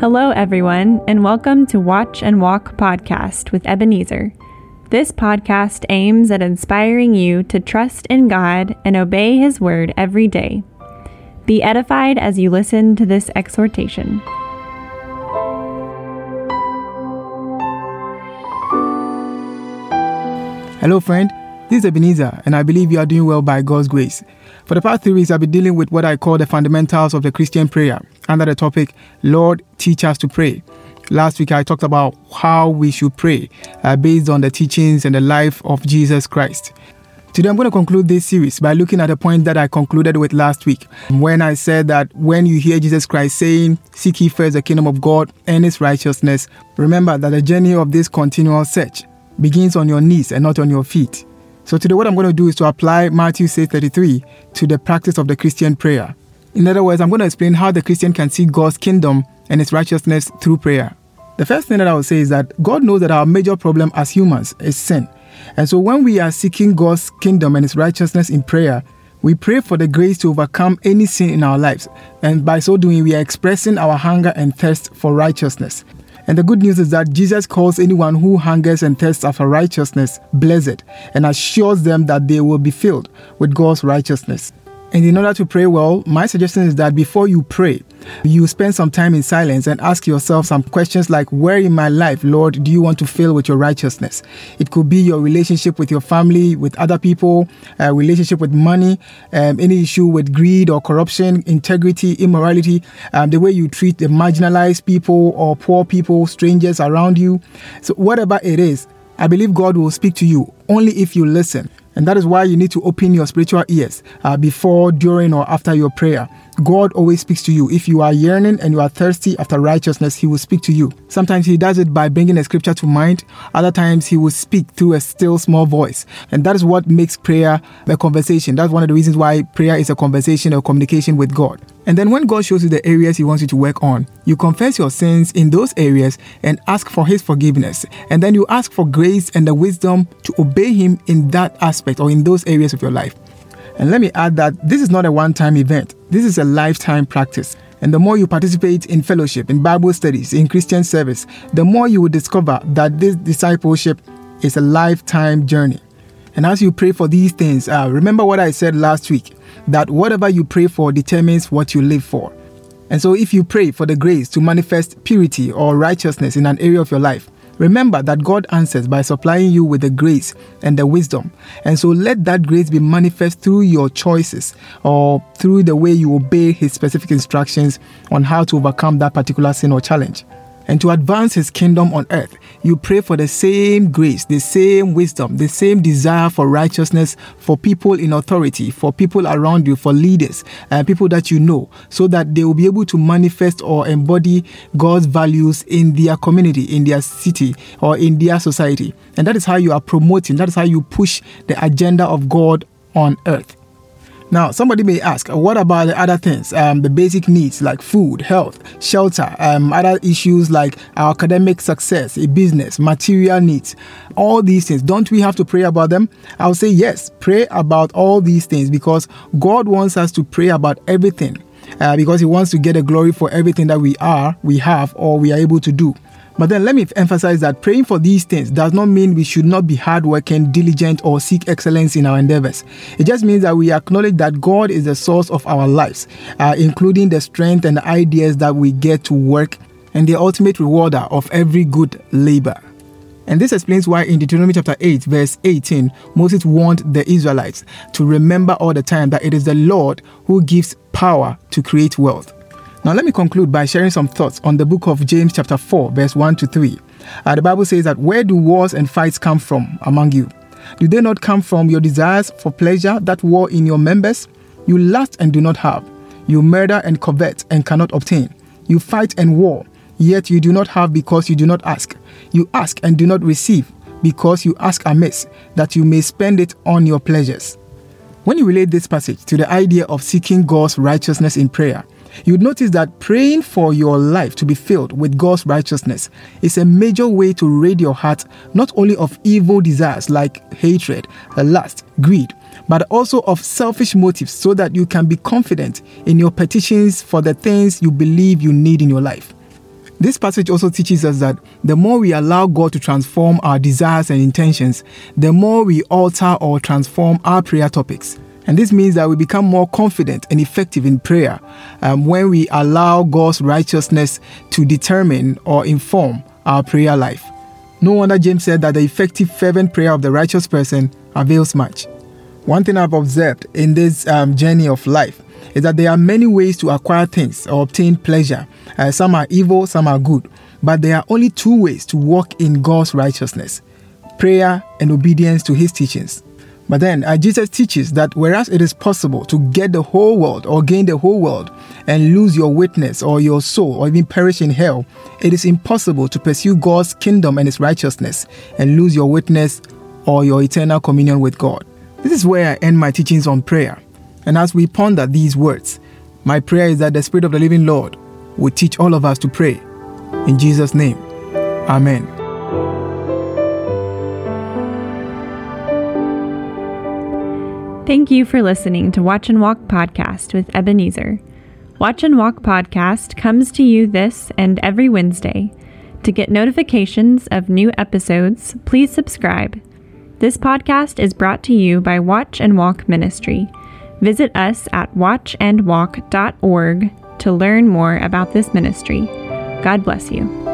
Hello, everyone, and welcome to Watch and Walk podcast with Ebenezer. This podcast aims at inspiring you to trust in God and obey His word every day. Be edified as you listen to this exhortation. Hello, friend. This is Ebenezer, and I believe you are doing well by God's grace. For the past three weeks, I've been dealing with what I call the fundamentals of the Christian prayer under the topic, Lord, teach us to pray. Last week, I talked about how we should pray uh, based on the teachings and the life of Jesus Christ. Today, I'm going to conclude this series by looking at the point that I concluded with last week when I said that when you hear Jesus Christ saying, Seek ye first the kingdom of God and his righteousness, remember that the journey of this continual search begins on your knees and not on your feet. So today what I'm going to do is to apply Matthew 6:33 to the practice of the Christian prayer. In other words, I'm going to explain how the Christian can see God's kingdom and his righteousness through prayer. The first thing that I will say is that God knows that our major problem as humans is sin. And so when we are seeking God's kingdom and his righteousness in prayer, we pray for the grace to overcome any sin in our lives. And by so doing, we are expressing our hunger and thirst for righteousness. And the good news is that Jesus calls anyone who hungers and thirsts after righteousness blessed and assures them that they will be filled with God's righteousness. And in order to pray well, my suggestion is that before you pray, you spend some time in silence and ask yourself some questions like, Where in my life, Lord, do you want to fill with your righteousness? It could be your relationship with your family, with other people, relationship with money, um, any issue with greed or corruption, integrity, immorality, um, the way you treat the marginalized people or poor people, strangers around you. So, whatever it is, I believe God will speak to you only if you listen. And that is why you need to open your spiritual ears uh, before, during, or after your prayer. God always speaks to you. If you are yearning and you are thirsty after righteousness, He will speak to you. Sometimes He does it by bringing a scripture to mind, other times He will speak through a still small voice. And that is what makes prayer a conversation. That's one of the reasons why prayer is a conversation or communication with God. And then when God shows you the areas He wants you to work on, you confess your sins in those areas and ask for His forgiveness. And then you ask for grace and the wisdom to obey Him in that aspect or in those areas of your life. And let me add that this is not a one time event, this is a lifetime practice. And the more you participate in fellowship, in Bible studies, in Christian service, the more you will discover that this discipleship is a lifetime journey. And as you pray for these things, uh, remember what I said last week that whatever you pray for determines what you live for. And so, if you pray for the grace to manifest purity or righteousness in an area of your life, Remember that God answers by supplying you with the grace and the wisdom. And so let that grace be manifest through your choices or through the way you obey His specific instructions on how to overcome that particular sin or challenge and to advance his kingdom on earth, you pray for the same grace, the same wisdom, the same desire for righteousness for people in authority, for people around you, for leaders, and people that you know, so that they will be able to manifest or embody God's values in their community, in their city, or in their society. And that is how you are promoting, that is how you push the agenda of God on earth. Now, somebody may ask, what about the other things, um, the basic needs like food, health, shelter, um, other issues like our academic success, business, material needs, all these things? Don't we have to pray about them? I'll say yes, pray about all these things because God wants us to pray about everything. Uh, because he wants to get a glory for everything that we are, we have, or we are able to do. But then let me emphasize that praying for these things does not mean we should not be hardworking, diligent, or seek excellence in our endeavors. It just means that we acknowledge that God is the source of our lives, uh, including the strength and the ideas that we get to work and the ultimate rewarder of every good labor. And this explains why in Deuteronomy chapter 8, verse 18, Moses warned the Israelites to remember all the time that it is the Lord who gives power to create wealth. Now, let me conclude by sharing some thoughts on the book of James, chapter 4, verse 1 to 3. Uh, the Bible says that where do wars and fights come from among you? Do they not come from your desires for pleasure that war in your members? You lust and do not have. You murder and covet and cannot obtain. You fight and war, yet you do not have because you do not ask. You ask and do not receive because you ask amiss, that you may spend it on your pleasures. When you relate this passage to the idea of seeking God's righteousness in prayer, You'd notice that praying for your life to be filled with God's righteousness is a major way to rid your heart not only of evil desires like hatred, lust, greed, but also of selfish motives so that you can be confident in your petitions for the things you believe you need in your life. This passage also teaches us that the more we allow God to transform our desires and intentions, the more we alter or transform our prayer topics. And this means that we become more confident and effective in prayer um, when we allow God's righteousness to determine or inform our prayer life. No wonder James said that the effective, fervent prayer of the righteous person avails much. One thing I've observed in this um, journey of life is that there are many ways to acquire things or obtain pleasure. Uh, some are evil, some are good. But there are only two ways to walk in God's righteousness prayer and obedience to his teachings. But then uh, Jesus teaches that whereas it is possible to get the whole world or gain the whole world and lose your witness or your soul or even perish in hell, it is impossible to pursue God's kingdom and his righteousness and lose your witness or your eternal communion with God. This is where I end my teachings on prayer. And as we ponder these words, my prayer is that the Spirit of the living Lord will teach all of us to pray. In Jesus' name, Amen. Thank you for listening to Watch and Walk Podcast with Ebenezer. Watch and Walk Podcast comes to you this and every Wednesday. To get notifications of new episodes, please subscribe. This podcast is brought to you by Watch and Walk Ministry. Visit us at watchandwalk.org to learn more about this ministry. God bless you.